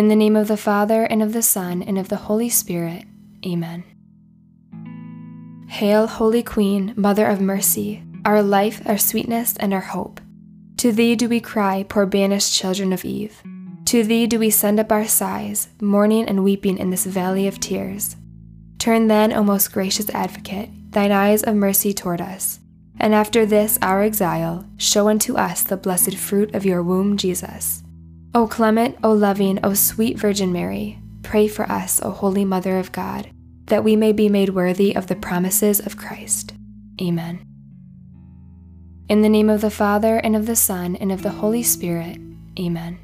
In the name of the Father, and of the Son, and of the Holy Spirit. Amen. Hail, Holy Queen, Mother of Mercy, our life, our sweetness, and our hope. To thee do we cry, poor banished children of Eve. To thee do we send up our sighs, mourning and weeping in this valley of tears. Turn then, O most gracious advocate, thine eyes of mercy toward us, and after this our exile, show unto us the blessed fruit of your womb, Jesus. O clement, O loving, O sweet Virgin Mary, pray for us, O Holy Mother of God, that we may be made worthy of the promises of Christ. Amen. In the name of the Father, and of the Son, and of the Holy Spirit. Amen.